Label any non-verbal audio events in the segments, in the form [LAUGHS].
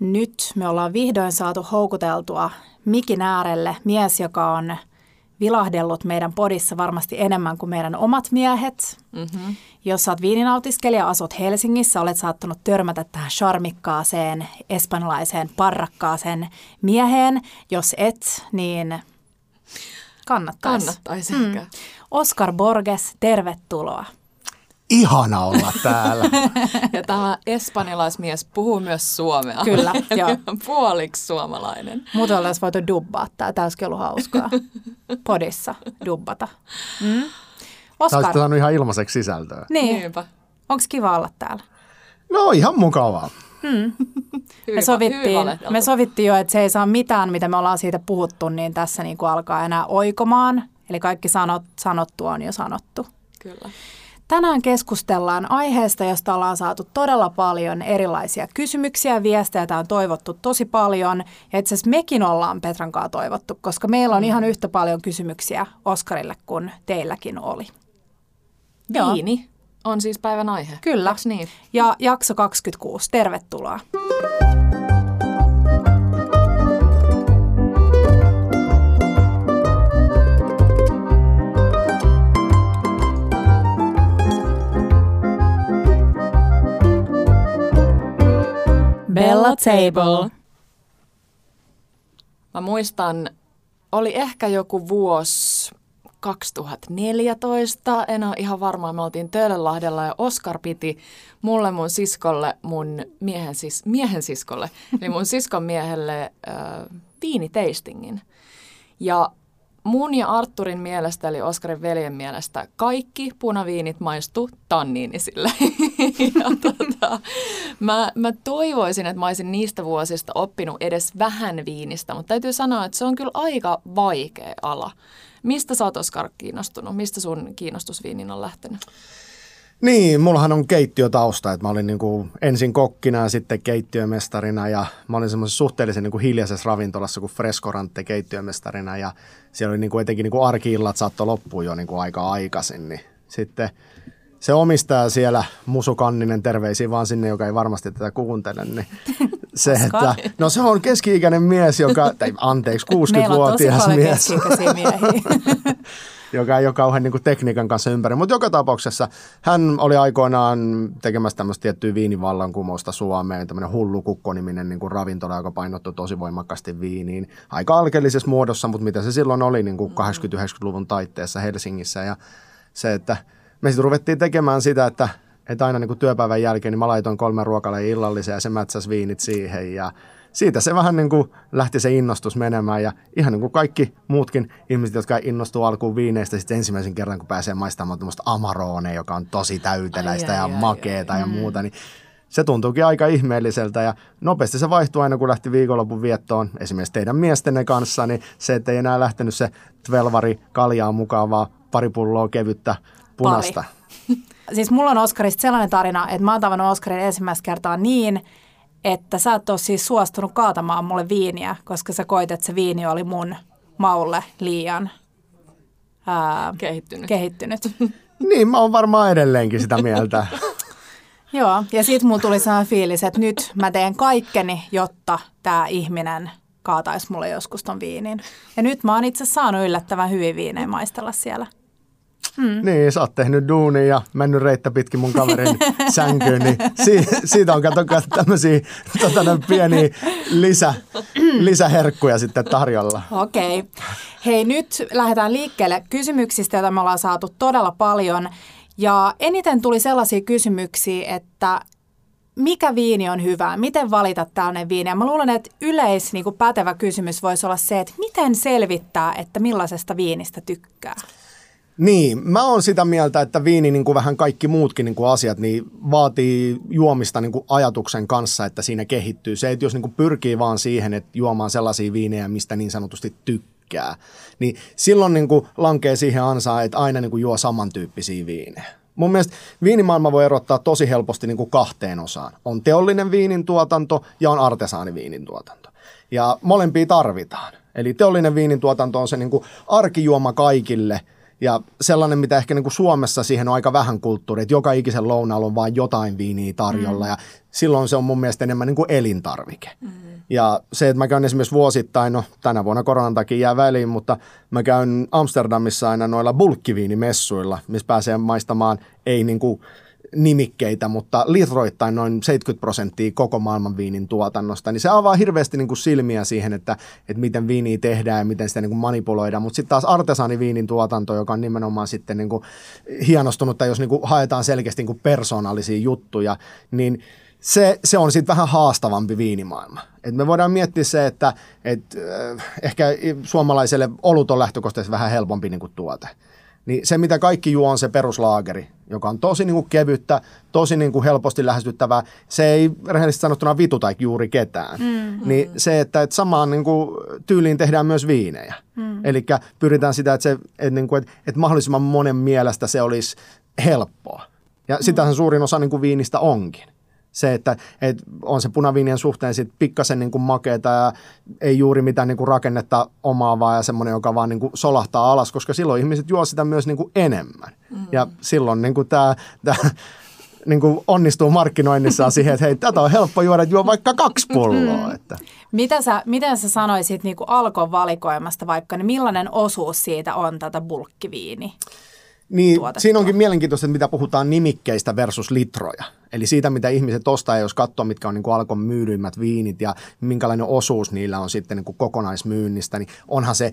nyt me ollaan vihdoin saatu houkuteltua mikin äärelle mies, joka on vilahdellut meidän podissa varmasti enemmän kuin meidän omat miehet. Mm-hmm. Jos sä oot viininautiskelija, asut Helsingissä, olet saattanut törmätä tähän charmikkaaseen, espanjalaiseen, parrakkaaseen mieheen. Jos et, niin kannattaisi. Kannattaisi mm. Oscar Borges, tervetuloa. Ihana olla täällä. [LAUGHS] ja tämä espanjalaismies puhuu myös suomea. Kyllä, [LAUGHS] joo. Puoliksi suomalainen. Muuten oltaisiin voitu dubbaa tämä. Tämä olisi ollut hauskaa. [LAUGHS] Podissa dubbata. Mm? Oscar. Tämä olisi ihan ilmaiseksi sisältöä. Niin. Onko kiva olla täällä? No ihan mukavaa. Hmm. me, sovittiin, me sovittiin jo, että se ei saa mitään, mitä me ollaan siitä puhuttu, niin tässä niin kuin alkaa enää oikomaan. Eli kaikki sanot, sanottu on jo sanottu. Kyllä. Tänään keskustellaan aiheesta, josta ollaan saatu todella paljon erilaisia kysymyksiä, viestejä. Tämä on toivottu tosi paljon. Ja itse asiassa mekin ollaan Petran kanssa toivottu, koska meillä on mm. ihan yhtä paljon kysymyksiä Oskarille kuin teilläkin oli. Viini on siis päivän aihe. Kyllä. niin? Ja jakso 26. Tervetuloa. Bella Table. Mä muistan, oli ehkä joku vuosi 2014, en ole ihan varma, me oltiin Töölönlahdella ja Oskar piti mulle, mun siskolle, mun miehen, sis, miehen siskolle, eli mun [LAUGHS] siskon miehelle äh, viiniteistingin. Ja mun ja Arturin mielestä, eli Oskarin veljen mielestä, kaikki punaviinit maistu tanniinisille. [LAUGHS] ja tota, mä, mä toivoisin, että mä olisin niistä vuosista oppinut edes vähän viinistä, mutta täytyy sanoa, että se on kyllä aika vaikea ala. Mistä sä oot Oskar kiinnostunut? Mistä sun kiinnostus viiniin on lähtenyt? Niin, mullahan on keittiötausta, että mä olin niin kuin ensin kokkina ja sitten keittiömestarina ja mä olin semmoisessa suhteellisen niin kuin hiljaisessa ravintolassa kuin Frescorante keittiömestarina ja siellä oli niin kuin etenkin niin kuin arki-illat saattoi loppua jo niin kuin aika aikaisin, niin sitten se omistaja siellä, Musu Kanninen, terveisiä vaan sinne, joka ei varmasti tätä kuuntele, niin [LAUGHS] se, että, no se on keski-ikäinen mies, joka, [LAUGHS] tai anteeksi, 60-vuotias mies. [LAUGHS] joka ei ole kauhean niin kuin tekniikan kanssa ympäri. Mutta joka tapauksessa hän oli aikoinaan tekemässä tämmöistä tiettyä viinivallankumousta Suomeen, tämmöinen hullu kukkoniminen niin kuin ravintola, joka painottui tosi voimakkaasti viiniin. Aika alkeellisessa muodossa, mutta mitä se silloin oli niin kuin 80-90-luvun taitteessa Helsingissä. Ja se, että me sitten ruvettiin tekemään sitä, että että aina niin kuin työpäivän jälkeen niin mä laitoin kolme ruokalle illallisia ja se mätsäsi viinit siihen ja siitä se vähän niin kuin lähti se innostus menemään ja ihan niin kuin kaikki muutkin ihmiset, jotka innostuu alkuun viineistä sitten ensimmäisen kerran, kun pääsee maistamaan tämmöistä amarone, joka on tosi täyteläistä ai, ja ai, makeeta ai, ja mm. muuta, niin se tuntuukin aika ihmeelliseltä ja nopeasti se vaihtui aina, kun lähti viikonlopun viettoon esimerkiksi teidän miestenne kanssa, niin se, että ei enää lähtenyt se tvelvari kaljaa mukaan, vaan pari pulloa kevyttä punasta. Pari. [LAUGHS] Siis mulla on Oskarista sellainen tarina, että mä oon tavannut Oskarin ensimmäistä kertaa niin, että sä et ole siis suostunut kaatamaan mulle viiniä, koska sä koit, että se viini oli mun maulle liian ää, kehittynyt. kehittynyt. [LAUGHS] niin, mä oon varmaan edelleenkin sitä mieltä. [LAUGHS] Joo, ja sitten mun tuli sellainen fiilis, että nyt mä teen kaikkeni, jotta tämä ihminen kaataisi mulle joskus ton viinin. Ja nyt mä oon itse saanut yllättävän hyvin viinejä maistella siellä. Mm. Niin, sä oot tehnyt duuni ja mennyt reittä pitkin mun kaverin [LAUGHS] sänkyyn, niin si- siitä on kato tämmöisiä tota, pieniä lisä, lisäherkkuja sitten tarjolla. Okei. Okay. Hei, nyt lähdetään liikkeelle kysymyksistä, joita me ollaan saatu todella paljon. Ja eniten tuli sellaisia kysymyksiä, että mikä viini on hyvä, miten valita tällainen viini. Ja mä luulen, että yleis niin kuin pätevä kysymys voisi olla se, että miten selvittää, että millaisesta viinistä tykkää. Niin, mä oon sitä mieltä, että viini, niin kuin vähän kaikki muutkin niin kuin asiat, niin vaatii juomista niin kuin ajatuksen kanssa, että siinä kehittyy. Se, että jos niin kuin pyrkii vaan siihen, että juomaan sellaisia viinejä, mistä niin sanotusti tykkää, niin silloin niin kuin lankee siihen ansaan, että aina niin kuin juo samantyyppisiä viinejä. Mun mielestä viinimaailma voi erottaa tosi helposti niin kuin kahteen osaan. On teollinen viinin tuotanto ja on artesaaniviinin tuotanto. Ja molempia tarvitaan. Eli teollinen viinin tuotanto on se niin kuin arkijuoma kaikille – Ja sellainen, mitä ehkä niin kuin Suomessa siihen on aika vähän kulttuuri, että joka ikisen lounaalla on vain jotain viiniä tarjolla mm. ja silloin se on mun mielestä enemmän niin kuin elintarvike. Mm. Ja se, että mä käyn esimerkiksi vuosittain, no tänä vuonna koronan takia jää väliin, mutta mä käyn Amsterdamissa aina noilla bulkkiviinimessuilla, missä pääsee maistamaan ei niin kuin nimikkeitä, mutta litroittain noin 70 prosenttia koko maailman viinin tuotannosta, niin se avaa hirveästi niin kuin silmiä siihen, että, että miten viiniä tehdään ja miten sitä niin kuin manipuloidaan, mutta sitten taas artesaaniviinin tuotanto, joka on nimenomaan sitten niin kuin hienostunutta, jos niin kuin haetaan selkeästi niin kuin persoonallisia juttuja, niin se, se on sitten vähän haastavampi viinimaailma. Et me voidaan miettiä se, että et, äh, ehkä suomalaiselle olut on lähtökohtaisesti vähän helpompi niin kuin tuote. Niin se, mitä kaikki juo, on se peruslaageri, joka on tosi niin kuin kevyttä, tosi niin kuin helposti lähestyttävää. Se ei rehellisesti sanottuna vituta juuri ketään. Mm. Niin se, että, että samaan niin kuin, tyyliin tehdään myös viinejä. Mm. Eli pyritään sitä, että, se, että, niin kuin, että, että mahdollisimman monen mielestä se olisi helppoa. Ja mm. sitähän suurin osa niin kuin viinistä onkin se, että, että on se punaviinien suhteen sitten pikkasen niin kuin makeeta ja ei juuri mitään niin kuin rakennetta omaavaa ja semmoinen, joka vaan niin kuin solahtaa alas, koska silloin ihmiset juo sitä myös niin kuin enemmän. Mm. Ja silloin niin kuin tämä, tämä [LAUGHS] niin kuin onnistuu markkinoinnissa siihen, että hei, tätä on helppo juoda, että juo vaikka kaksi pulloa. Että. Mitä sä, miten sä sanoisit niin kuin alkon valikoimasta vaikka, niin millainen osuus siitä on tätä bulkkiviini? Niin, siinä onkin mielenkiintoista, että mitä puhutaan nimikkeistä versus litroja. Eli siitä, mitä ihmiset ostaa, jos katsoo, mitkä on niin kuin Alkon myydyimmät viinit ja minkälainen osuus niillä on sitten niin kuin kokonaismyynnistä, niin onhan se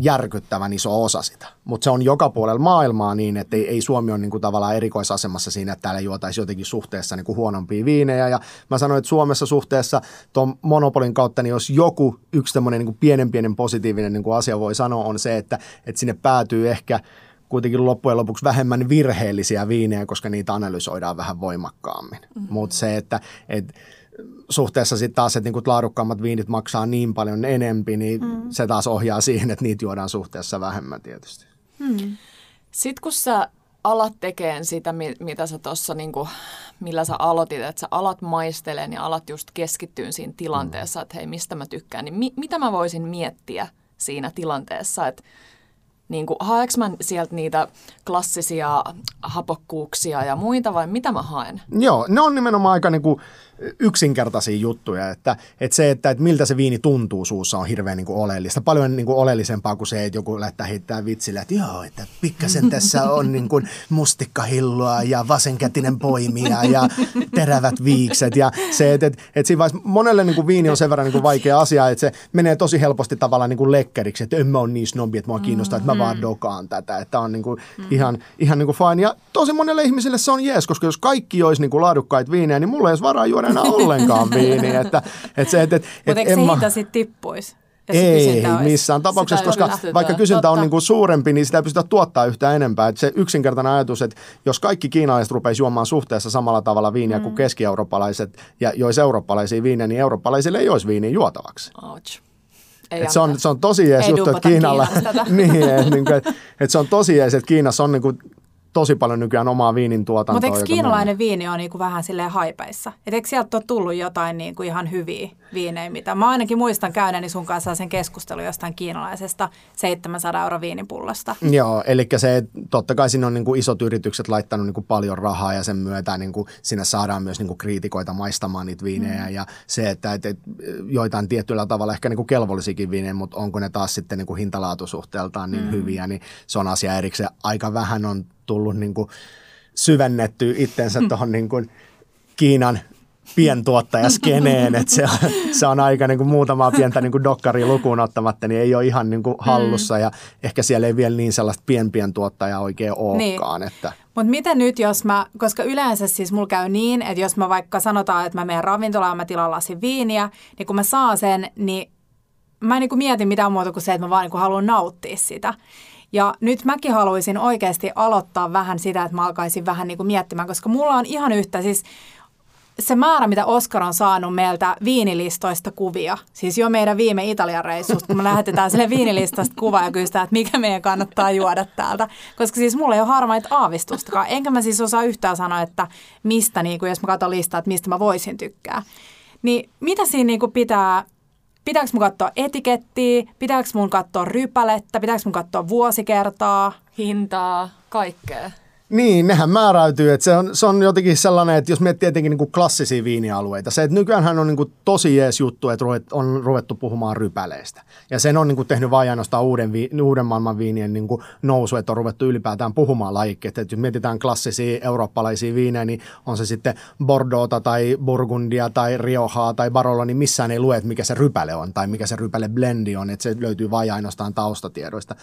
järkyttävän iso osa sitä. Mutta se on joka puolella maailmaa niin, että ei, ei Suomi ole niin kuin tavallaan erikoisasemassa siinä, että täällä juotaisiin jotenkin suhteessa niin kuin huonompia viinejä. Ja mä sanoin, että Suomessa suhteessa tuon monopolin kautta, niin jos joku yksi tämmöinen niin pienen pienen positiivinen niin kuin asia voi sanoa, on se, että, että sinne päätyy ehkä – kuitenkin loppujen lopuksi vähemmän virheellisiä viinejä, koska niitä analysoidaan vähän voimakkaammin. Mm-hmm. Mutta se, että et, suhteessa sitten taas, että niinku laadukkaammat viinit maksaa niin paljon enempi, niin mm. se taas ohjaa siihen, että niitä juodaan suhteessa vähemmän tietysti. Mm. Sitten kun sä alat tekemään sitä, mitä sä tuossa, niinku, millä sä aloitit, että sä alat maistelemaan ja alat just keskittyä siinä tilanteessa, mm. että hei, mistä mä tykkään, niin mi- mitä mä voisin miettiä siinä tilanteessa, että niin kuin, haeks mä sieltä niitä klassisia hapokkuuksia ja muita vai mitä mä haen? Joo, ne on nimenomaan aika niin kuin yksinkertaisia juttuja, että, että se, että, että miltä se viini tuntuu suussa on hirveän niin kuin oleellista. Paljon niin kuin oleellisempaa kuin se, että joku lähtee heittää vitsille, että joo, että pikkasen tässä on niin kuin mustikkahillua ja vasenkätinen poimia ja terävät viikset. Ja se, että, että, että siinä vaiheessa monelle niin kuin viini on sen verran niin kuin vaikea asia, että se menee tosi helposti tavallaan niin kuin lekkeriksi, että en mä ole niin snobi, että mua kiinnostaa, että mä vaan dokaan tätä. Että on niin kuin ihan, ihan niin kuin fine. Ja tosi monelle ihmiselle se on jees, koska jos kaikki olisi niin kuin laadukkaita viinejä, niin mulla ei olisi varaa juoda enää ollenkaan viiniä. [LAUGHS] Että, että se, että, että, Mutta eikö se hinta sitten tippuisi? Ei missään tapauksessa, koska vaikka kysyntä Totta. on niin kuin suurempi, niin sitä ei pystytä tuottaa yhtään enempää. Että se yksinkertainen ajatus, että jos kaikki kiinalaiset rupeaisi juomaan suhteessa samalla tavalla viiniä mm. kuin keski-eurooppalaiset ja joisi eurooppalaisia viinejä, niin eurooppalaisille ei olisi viiniä juotavaksi. Ouch. Et se, on, se on tosi jees juttu, että Kiinalla, [LAUGHS] niin, et, niin kuin, et, et se on tosi jees, että Kiinassa on niin kuin tosi paljon nykyään omaa viinin tuotantoa. Mutta eikö kiinalainen viini ole niinku vähän silleen haipeissa? Et eikö sieltä ole tullut jotain niinku ihan hyviä viinejä, mitä mä ainakin muistan käyneeni sun kanssa sen keskustelun jostain kiinalaisesta 700 euro viinipullosta. Joo, eli se, totta kai siinä on niinku isot yritykset laittanut niinku paljon rahaa ja sen myötä niinku siinä saadaan myös niinku kriitikoita maistamaan niitä viinejä mm. ja se, että et, et, joitain tietyllä tavalla ehkä niinku kelvollisikin viinejä, mutta onko ne taas sitten niinku hintalaatusuhteeltaan niin mm. hyviä, niin se on asia erikseen. Aika vähän on tullut niin kuin syvennetty itsensä mm. tuohon niin kuin Kiinan pientuottajaskeneen, [LAUGHS] että se, on, se on aika niin kuin muutamaa pientä niin kuin dokkaria lukuun ottamatta, niin ei ole ihan niin kuin hallussa mm. ja ehkä siellä ei vielä niin sellaista pien-pientuottajaa oikein olekaan. Niin. Että. Mutta miten nyt, jos mä, koska yleensä siis mulla käy niin, että jos mä vaikka sanotaan, että mä menen ravintolaan mä tilaan lasin viiniä, niin kun mä saan sen, niin mä en niin kuin mietin mitään muuta kuin se, että mä vaan niin kuin haluan nauttia sitä. Ja nyt mäkin haluaisin oikeasti aloittaa vähän sitä, että mä alkaisin vähän niin kuin miettimään, koska mulla on ihan yhtä, siis se määrä, mitä Oskar on saanut meiltä viinilistoista kuvia, siis jo meidän viime Italian reissusta, kun me lähetetään sille viinilistasta kuva ja kysytään, että mikä meidän kannattaa juoda täältä. Koska siis mulla ei ole harmaita aavistustakaan. Enkä mä siis osaa yhtään sanoa, että mistä, niin kuin, jos mä katson listaa, että mistä mä voisin tykkää. Niin mitä siinä niin kuin pitää pitääkö mun katsoa etikettiä, pitääkö mun katsoa rypälettä, pitääkö mun katsoa vuosikertaa. Hintaa, kaikkea. Niin, nehän määräytyy. Että se, on, se on jotenkin sellainen, että jos miettii tietenkin niin klassisia viinialueita, se, että nykyään on niin kuin tosi jees juttu, että on ruvettu puhumaan rypäleistä. Ja sen on niin kuin tehnyt vain ainoastaan uuden, vi, uuden maailman viinien niin kuin nousu, että on ruvettu ylipäätään puhumaan lajikkeet. Että jos mietitään klassisia eurooppalaisia viinejä, niin on se sitten Bordeauxta tai Burgundia tai Riohaa tai Barolla, niin missään ei lue, että mikä se rypäle on tai mikä se rypäle blendi on. Että se löytyy vain ainoastaan taustatiedoista.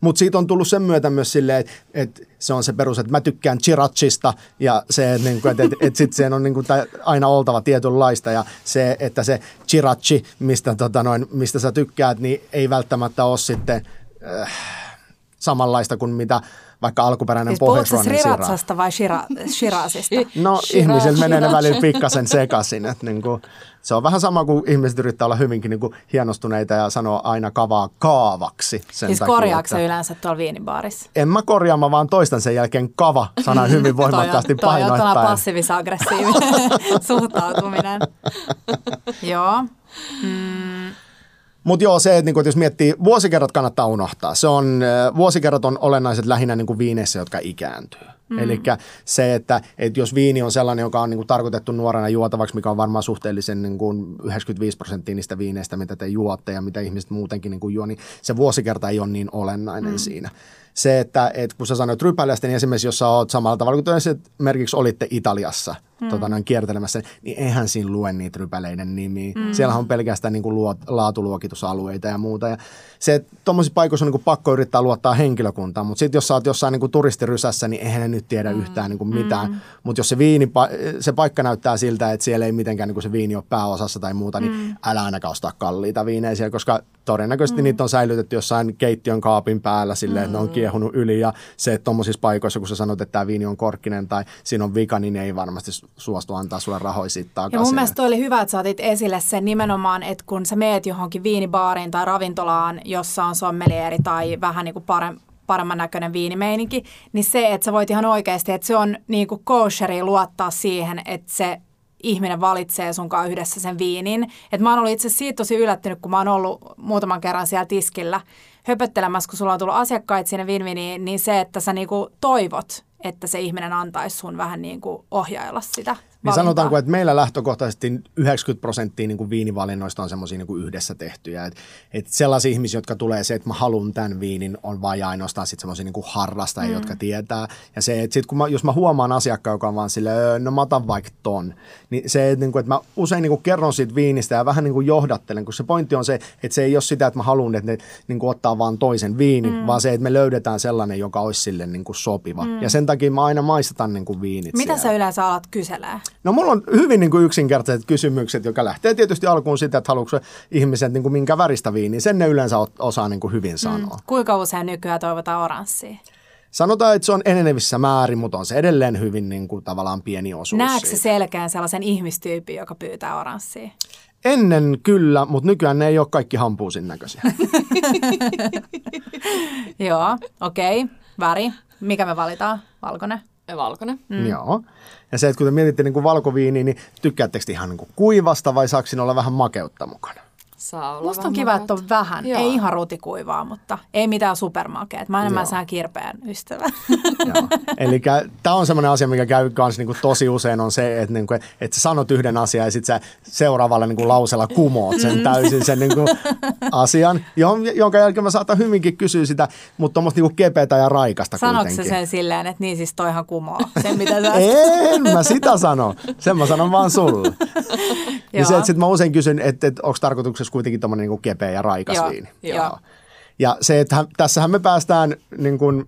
Mutta siitä on tullut sen myötä myös silleen, että, että se on se perus, että mä tykkään chirachista ja se, niin kuin, että, että, että sitten sen on niin kuin, aina oltava tietynlaista ja se, että se chirachi, mistä, tota noin, mistä sä tykkäät, niin ei välttämättä ole sitten äh, samanlaista kuin mitä vaikka alkuperäinen siis pohjoisruonen siratsasta vai shira, shirasista? [LAUGHS] No ihmisillä menee ne välillä pikkasen sekaisin. Että niin kuin, se on vähän sama kuin ihmiset yrittää olla hyvinkin niin kuin hienostuneita ja sanoa aina kavaa kaavaksi. Sen siis korjaako yleensä tuolla viinibaarissa? En mä korjaa, mä vaan toistan sen jälkeen kava sana [LAUGHS] hyvin voimakkaasti toi on, painoittain. Toi on passiivis-aggressiivinen [LAUGHS] suhtautuminen. Joo. Mm. Mutta joo, se, että, niinku, että jos miettii, vuosikerrat kannattaa unohtaa. Se on, vuosikerrat on olennaiset lähinnä niinku viineissä, jotka ikääntyy. Mm. Eli se, että, että jos viini on sellainen, joka on niin kuin tarkoitettu nuorena juotavaksi, mikä on varmaan suhteellisen niin kuin 95 prosenttia niistä viineistä, mitä te juotte ja mitä ihmiset muutenkin niin kuin juo, niin se vuosikerta ei ole niin olennainen mm. siinä se, että, että kun sä sanoit rypälestä, niin esimerkiksi jos sä oot samalla tavalla kuin esimerkiksi olitte Italiassa mm. tota, noin kiertelemässä, niin eihän siinä lue niitä rypäleiden nimiä. Mm. Siellä on pelkästään niin kuin luot, laatuluokitusalueita ja muuta. Ja se, että tuommoisissa paikoissa on niin kuin pakko yrittää luottaa henkilökuntaan, mutta sitten jos sä oot jossain niin kuin turistirysässä, niin eihän ne nyt tiedä mm. yhtään niin kuin mitään. Mm. Mutta jos se, viini, se paikka näyttää siltä, että siellä ei mitenkään niin kuin se viini ole pääosassa tai muuta, niin mm. älä ainakaan ostaa kalliita viineisiä, koska todennäköisesti mm. niitä on säilytetty jossain keittiön kaapin päällä silleen, että ne on mm. kiehunut yli ja se, että tuommoisissa paikoissa, kun sä sanot, että tämä viini on korkkinen tai siinä on vika, niin ne ei varmasti suostu antaa sulle rahoja siitä takaisin. Ja mun mielestä oli hyvä, että sä otit esille sen nimenomaan, että kun sä meet johonkin viinibaariin tai ravintolaan, jossa on sommelieri tai vähän niin kuin parempi paremman näköinen viinimeininki, niin se, että sä voit ihan oikeasti, että se on niin kuin kosheri luottaa siihen, että se ihminen valitsee sunkaan yhdessä sen viinin. Et mä oon ollut itse siitä tosi yllättynyt, kun mä oon ollut muutaman kerran siellä tiskillä höpöttelemässä, kun sulla on tullut asiakkaita sinne vinviniin, niin se, että sä niinku toivot, että se ihminen antaisi sun vähän niin kuin ohjailla sitä niin sanotaanko, että meillä lähtökohtaisesti 90 prosenttia niin kuin viinivalinnoista on semmoisia niin yhdessä tehtyjä. Et, et sellaisia ihmisiä, jotka tulee se, että mä haluan tämän viinin, on vain ainoastaan sitten semmoisia niin harrastajia, mm. jotka tietää. Ja se, että sit kun mä, jos mä huomaan asiakkaan, joka on vaan sille, no mä otan vaikka ton, niin se, että, niin kuin, että mä usein niin kuin kerron siitä viinistä ja vähän niin kuin johdattelen, kun se pointti on se, että se ei ole sitä, että mä haluan, että ne niin kuin ottaa vaan toisen viinin, mm. vaan se, että me löydetään sellainen, joka olisi sille niin kuin sopiva. Mm. Ja sen takia mä aina maistatan niin kuin viinit Mitä siellä. sä yleensä alat kyselee? No mulla on hyvin niin kuin yksinkertaiset kysymykset, joka lähtee tietysti alkuun sitä, että haluatko ihmiset niin kuin minkä väristä viiniä. Sen ne yleensä osaa niin kuin hyvin mm. sanoa. Mm. Kuinka usein nykyään toivotaan oranssia? Sanotaan, että se on enenevissä määrin, mutta on se edelleen hyvin niin kuin, tavallaan pieni osuus. Näetkö se selkeän sellaisen ihmistyypin, joka pyytää oranssia? Ennen kyllä, mutta nykyään ne ei ole kaikki hampuusin näköisiä. [LAUGHS] Joo, okei. Okay. Väri. Mikä me valitaan? Valkoinen? Valkoinen. Mm. Joo. Ja se, että kun te mietitte niin kuin valkoviiniä, niin tykkäättekö ihan niin kuin kuivasta vai saako siinä olla vähän makeutta mukana? Saa olla Musta on kiva, että on vähän. Joo. Ei ihan rutikuivaa, mutta ei mitään supermakeet. Mä enemmän saan kirpeän ystävä. Eli tämä on semmoinen asia, mikä käy kanssa niinku tosi usein on se, että niinku, et sä sanot yhden asian ja sitten sä seuraavalla niinku lauseella kumoot sen mm. täysin sen niinku asian, jonka jälkeen mä saatan hyvinkin kysyä sitä, mutta tuommoista niinku kepeätä ja raikasta Sanoitko kuitenkin. sen silleen, että niin siis toihan kumoo sen, mitä sä En mä sitä sano. Sen mä sanon vaan sulle. [LAUGHS] niin se, että sit mä usein kysyn, että, että onko tarkoituksessa kuitenkin tuommoinen niin kepeä ja raikas Joo, viini. Joo. Ja se, että tässähän me päästään niin kuin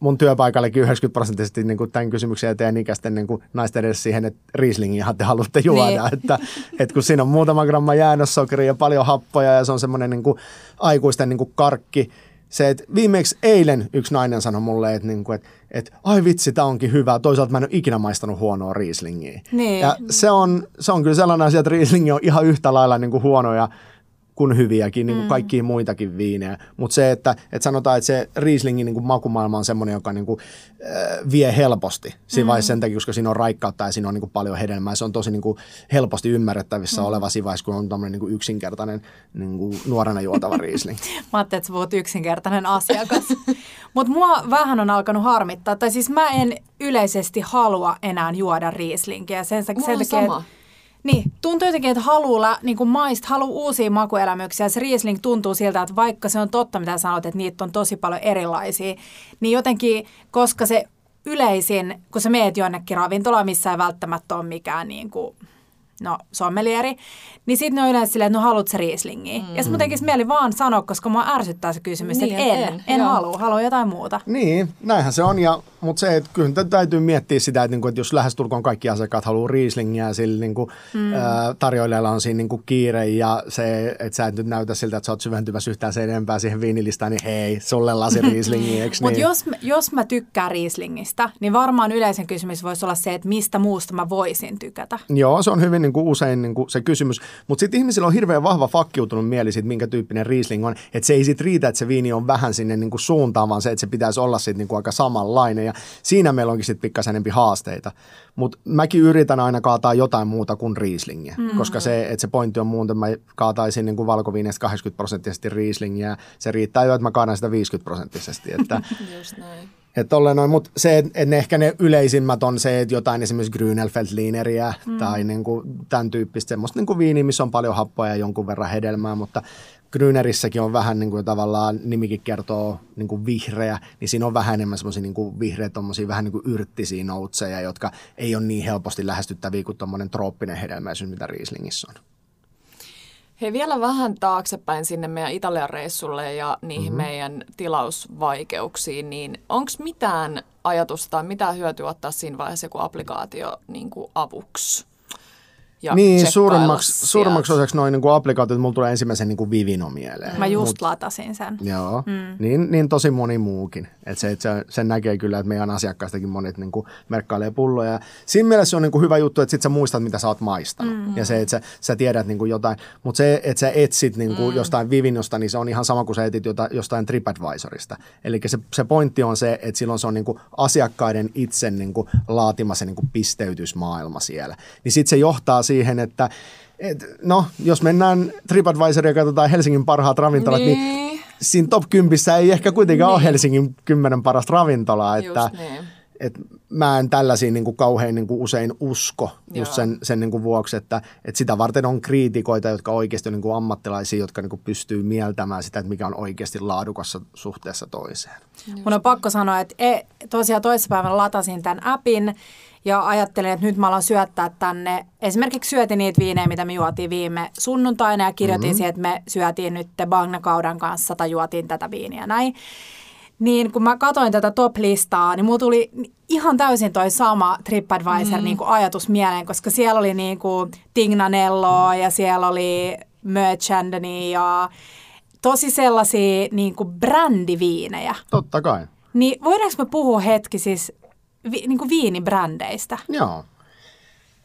mun työpaikallekin 90 prosenttisesti niin kuin tämän kysymyksen eteen ikäisten niin kuin naisten edes siihen, että Rieslingiä te haluatte juoda. Niin. [LAUGHS] Että, että kun siinä on muutama gramma jäännössokeria ja paljon happoja ja se on semmoinen niin kuin aikuisten niin kuin karkki, se, että viimeksi eilen yksi nainen sanoi mulle, että, niin kuin, että, että ai vitsi, tämä onkin hyvä. Toisaalta mä en ole ikinä maistanut huonoa Rieslingiä. Niin. Ja se on, se on kyllä sellainen asia, että Riesling on ihan yhtä lailla niin kuin huono ja kuin hyviäkin, niin kuin mm. kaikkia muitakin viinejä. Mutta se, että, että sanotaan, että se Rieslingin niin kuin makumaailma on semmoinen, joka niin kuin, äh, vie helposti. Siinä mm. vaiheessa sen takia, koska siinä on raikkautta ja siinä on niin kuin paljon hedelmää. Se on tosi niin kuin helposti ymmärrettävissä mm. oleva vaiheessa, kun on tämmöinen niin kuin yksinkertainen niin kuin nuorena juotava Riesling. [LAUGHS] Mä ajattelin, että sä puhut yksinkertainen asiakas. [LAUGHS] Mutta mua vähän on alkanut harmittaa. Tai siis mä en yleisesti halua enää juoda Rieslingiä. Sen, sen takia, sama. Niin, tuntuu jotenkin, että haluaa niin kuin maist, uusia makuelämyksiä. Se Riesling tuntuu siltä, että vaikka se on totta, mitä sanot, että niitä on tosi paljon erilaisia, niin jotenkin, koska se yleisin, kun sä meet jonnekin ravintolaan, missä ei välttämättä ole mikään niin kuin no sommelieri, niin sitten ne on yleensä silleen, että no haluat sä rieslingiä. Mm. Ja sitten mun mieli vaan sanoa, koska mua ärsyttää se kysymys, niin, että en, en, en halua, halua jotain muuta. Niin, näinhän se on, ja, mutta se, että kyllä täytyy miettiä sitä, että, niinku, että jos lähestulkoon kaikki asiakkaat haluaa rieslingiä ja sillä niinku, mm. ä, tarjoilijalla on siinä niinku kiire ja se, että sä et nyt näytä siltä, että sä oot syventyvässä yhtään sen enempää siihen viinilistaan, niin hei, sulle lasi [LAUGHS] rieslingiä, eikö Mutta niin? jos, jos mä tykkään riislingistä, niin varmaan yleisen kysymys voisi olla se, että mistä muusta mä voisin tykätä. Joo, se on hyvin niin kuin usein niin kuin se kysymys. Mutta sitten ihmisillä on hirveän vahva fakkiutunut mieli siitä, minkä tyyppinen Riesling on. Että se ei sitten riitä, että se viini on vähän sinne niin kuin suuntaan, vaan se, että se pitäisi olla sitten niin kuin aika samanlainen. Ja siinä meillä onkin sitten pikkasen enempi haasteita. Mutta mäkin yritän aina kaataa jotain muuta kuin Rieslingiä, mm-hmm. koska se, että se pointti on muuten, mä kaataisin niin kuin valkoviinestä 80 prosenttisesti Rieslingiä. Se riittää jo, että mä kaadan sitä 50 prosenttisesti. Että [LAUGHS] Just näin. Että noin, mutta se, että ne ehkä ne yleisimmät on se, että jotain esimerkiksi Grünelfeldlineriä mm. tai niin kuin tämän tyyppistä semmoista niin kuin viiniä, missä on paljon happoja ja jonkun verran hedelmää, mutta Grünerissäkin on vähän niin kuin tavallaan, nimikin kertoo niin kuin vihreä, niin siinä on vähän enemmän semmoisia niin kuin vihreä, vähän niin kuin yrttisiä noutseja, jotka ei ole niin helposti lähestyttäviä kuin tuommoinen trooppinen hedelmäisyys, mitä Rieslingissä on. Hei, vielä vähän taaksepäin sinne meidän Italian reissulle ja niihin mm-hmm. meidän tilausvaikeuksiin, niin onko mitään ajatusta, mitä hyötyä ottaa siinä vaiheessa joku applikaatio niin kuin avuksi? Ja Niin, suurimmaksi, suurimmaksi osaksi noin niin applikaatiot, mulla tulee ensimmäisen niin kuin Vivino mieleen. Mä just Mut, latasin sen. Joo, mm. niin, niin tosi moni muukin. Et se, et se, sen näkee kyllä, että meidän asiakkaistakin monet niin kuin merkkailee pulloja. siinä mielessä se on niin kuin hyvä juttu, että sit sä muistat, mitä sä oot maistanut. Mm. Ja se, että sä, sä tiedät niin kuin jotain. Mutta se, että sä etsit niin kuin mm. jostain Vivinosta, niin se on ihan sama kuin sä etit jota, jostain TripAdvisorista. Eli se, se pointti on se, että silloin se on niin kuin asiakkaiden itse niin kuin laatima se niin kuin pisteytysmaailma siellä. Niin sitten se johtaa siihen, että et, no, jos mennään TripAdvisoria ja katsotaan Helsingin parhaat ravintolat, niin, niin siinä top 10 ei ehkä kuitenkaan niin. ole Helsingin kymmenen parasta ravintolaa. Että, niin. et mä en tällaisiin niin kuin kauhean niin kuin usein usko just sen, sen niin kuin vuoksi, että, että sitä varten on kriitikoita, jotka oikeasti on niin kuin ammattilaisia, jotka niin kuin pystyy mieltämään sitä, että mikä on oikeasti laadukassa suhteessa toiseen. Just. Mun on pakko sanoa, että e, tosiaan toissapäivänä latasin tämän appin ja ajattelin, että nyt mä alan syöttää tänne. Esimerkiksi syötin niitä viinejä, mitä me juotiin viime sunnuntaina ja kirjoitin mm-hmm. siihen, että me syötiin nyt Bagna-kaudan kanssa tai juotiin tätä viiniä näin. Niin kun mä katsoin tätä top-listaa, niin mulla tuli ihan täysin toi sama TripAdvisor mm. niin kuin ajatus mieleen, koska siellä oli niin kuin Tignanello ja siellä oli Merchandani ja tosi sellaisia niin kuin brändiviinejä. Totta kai. Niin voidaanko me puhua hetki siis vi, niin kuin viinibrändeistä. Joo.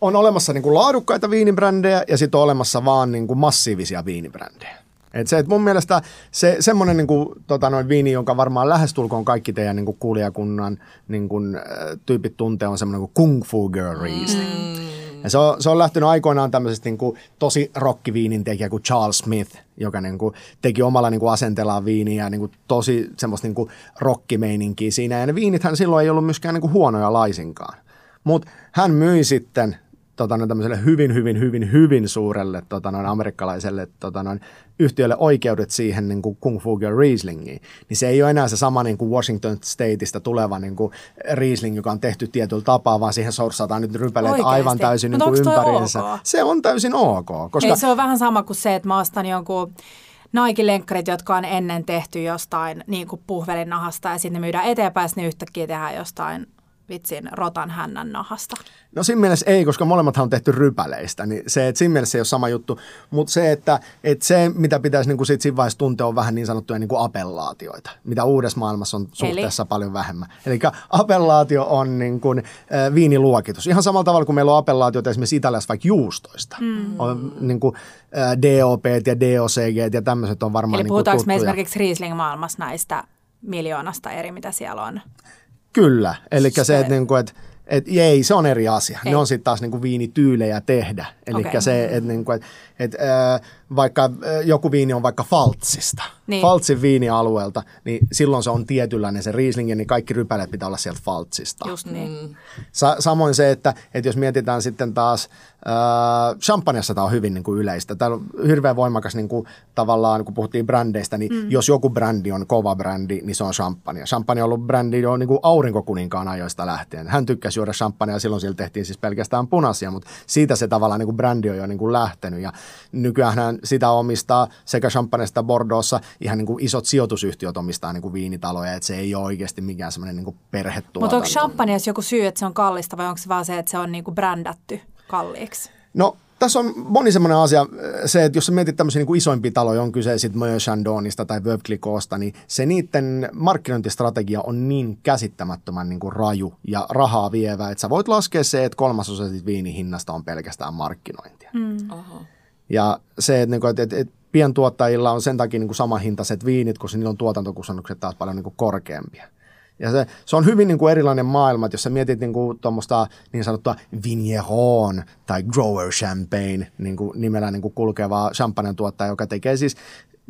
On olemassa niin kuin laadukkaita viinibrändejä ja sitten on olemassa vaan niin kuin massiivisia viinibrändejä. Et se, et mun mielestä se, semmoinen niin kuin, tota, noin viini, jonka varmaan lähestulkoon kaikki teidän niin kuin kuulijakunnan niin kuin, äh, tyypit tuntee, on semmoinen kuin Kung Fu Girl Riesling. Mm. Ja se on, se on lähtenyt aikoinaan tämmöisestä niin kuin, tosi rockiviinin tekijä kuin Charles Smith, joka niin kuin, teki omalla niin kuin, viiniä niin kuin, tosi semmoista niin kuin, rockimeininkiä siinä. Ja ne viinithän silloin ei ollut myöskään niin kuin, huonoja laisinkaan. Mutta hän myi sitten tota, noin, tämmöiselle hyvin, hyvin, hyvin, hyvin suurelle tota, noin, amerikkalaiselle tota, noin, yhtiölle oikeudet siihen niin kuin Kung Fu Girl Rieslingiin, niin se ei ole enää se sama niin kuin Washington Stateista tuleva niin kuin Riesling, joka on tehty tietyllä tapaa, vaan siihen sorsataan nyt rypäleet Oikeasti. aivan täysin niin kuin ympäriinsä. Ok? Se on täysin ok. Koska... Ei, se on vähän sama kuin se, että mä ostan jonkun Nike-lenkkarit, jotka on ennen tehty jostain niin kuin puhvelin nahasta ja sitten myydään eteenpäin, niin yhtäkkiä tehdään jostain vitsin rotan hännän nahasta? No siinä mielessä ei, koska molemmathan on tehty rypäleistä, niin se, että siinä mielessä ei ole sama juttu, mutta se, että, että se, mitä pitäisi niin kuin sit siinä vaiheessa tuntea, on vähän niin sanottuja niin kuin appellaatioita, mitä uudessa maailmassa on suhteessa Eli? paljon vähemmän. Eli appellaatio on niin kuin, äh, viiniluokitus. Ihan samalla tavalla kuin meillä on appellaatioita esimerkiksi Italiassa vaikka juustoista. Mm. On niin kuin, äh, DOP ja DOCG ja tämmöiset on varmaan Eli niin puhutaanko tuttuja. me esimerkiksi Riesling-maailmassa näistä miljoonasta eri, mitä siellä on? Kyllä, eli se, se että, niin kuin, että et, ei, se on eri asia. Ei. Ne on sitten taas niinku viinityylejä tehdä. Eli okay. se, että niinku, et, et, äh, vaikka äh, joku viini on vaikka Faltsista, niin. Faltsin viinialueelta, niin silloin se on tietynlainen se Riesling, niin kaikki rypäleet pitää olla sieltä Faltsista. Just niin. Sa- samoin se, että, että jos mietitään sitten taas, äh, Champagneassa tämä on hyvin niin kuin yleistä. Tämä on hirveän voimakas niin kuin, tavallaan, kun puhuttiin brändeistä, niin mm. jos joku brändi on kova brändi, niin se on champagne. Champagne on ollut brändi jo niin kuin aurinkokuninkaan ajoista lähtien. Hän tykkäsi juoda champagnea ja silloin sillä tehtiin siis pelkästään punaisia, mutta siitä se tavallaan niin kuin brändi on jo niin kuin lähtenyt. Ja nykyään sitä omistaa sekä champagneista Bordeauxssa ihan niin kuin isot sijoitusyhtiöt omistaa niin kuin viinitaloja, että se ei ole oikeasti mikään semmoinen niin perhetuotanto. Mutta onko champagneessa joku syy, että se on kallista vai onko se vaan se, että se on niin kuin brändätty kalliiksi? No tässä on moni semmoinen asia, se, että jos sä mietit tämmöisiä niin kuin isoimpia taloja, on kyse sitten Moët Chandonista tai Veuve Clicquotsta, niin se niiden markkinointistrategia on niin käsittämättömän niin kuin raju ja rahaa vievä, että sä voit laskea se, että kolmasosa siitä viinihinnasta on pelkästään markkinointia. Mm. Ja se, että, niin kuin, että, että, että pientuottajilla on sen takia niin kuin sama hintaiset viinit, koska niillä on tuotantokustannukset taas paljon niin kuin korkeampia. Ja se, se on hyvin niin kuin erilainen maailma, että jos sä mietit niin kuin niin sanottua vigneron tai grower champagne niin kuin nimellä niin kuin kulkevaa champagnen tuottaja, joka tekee siis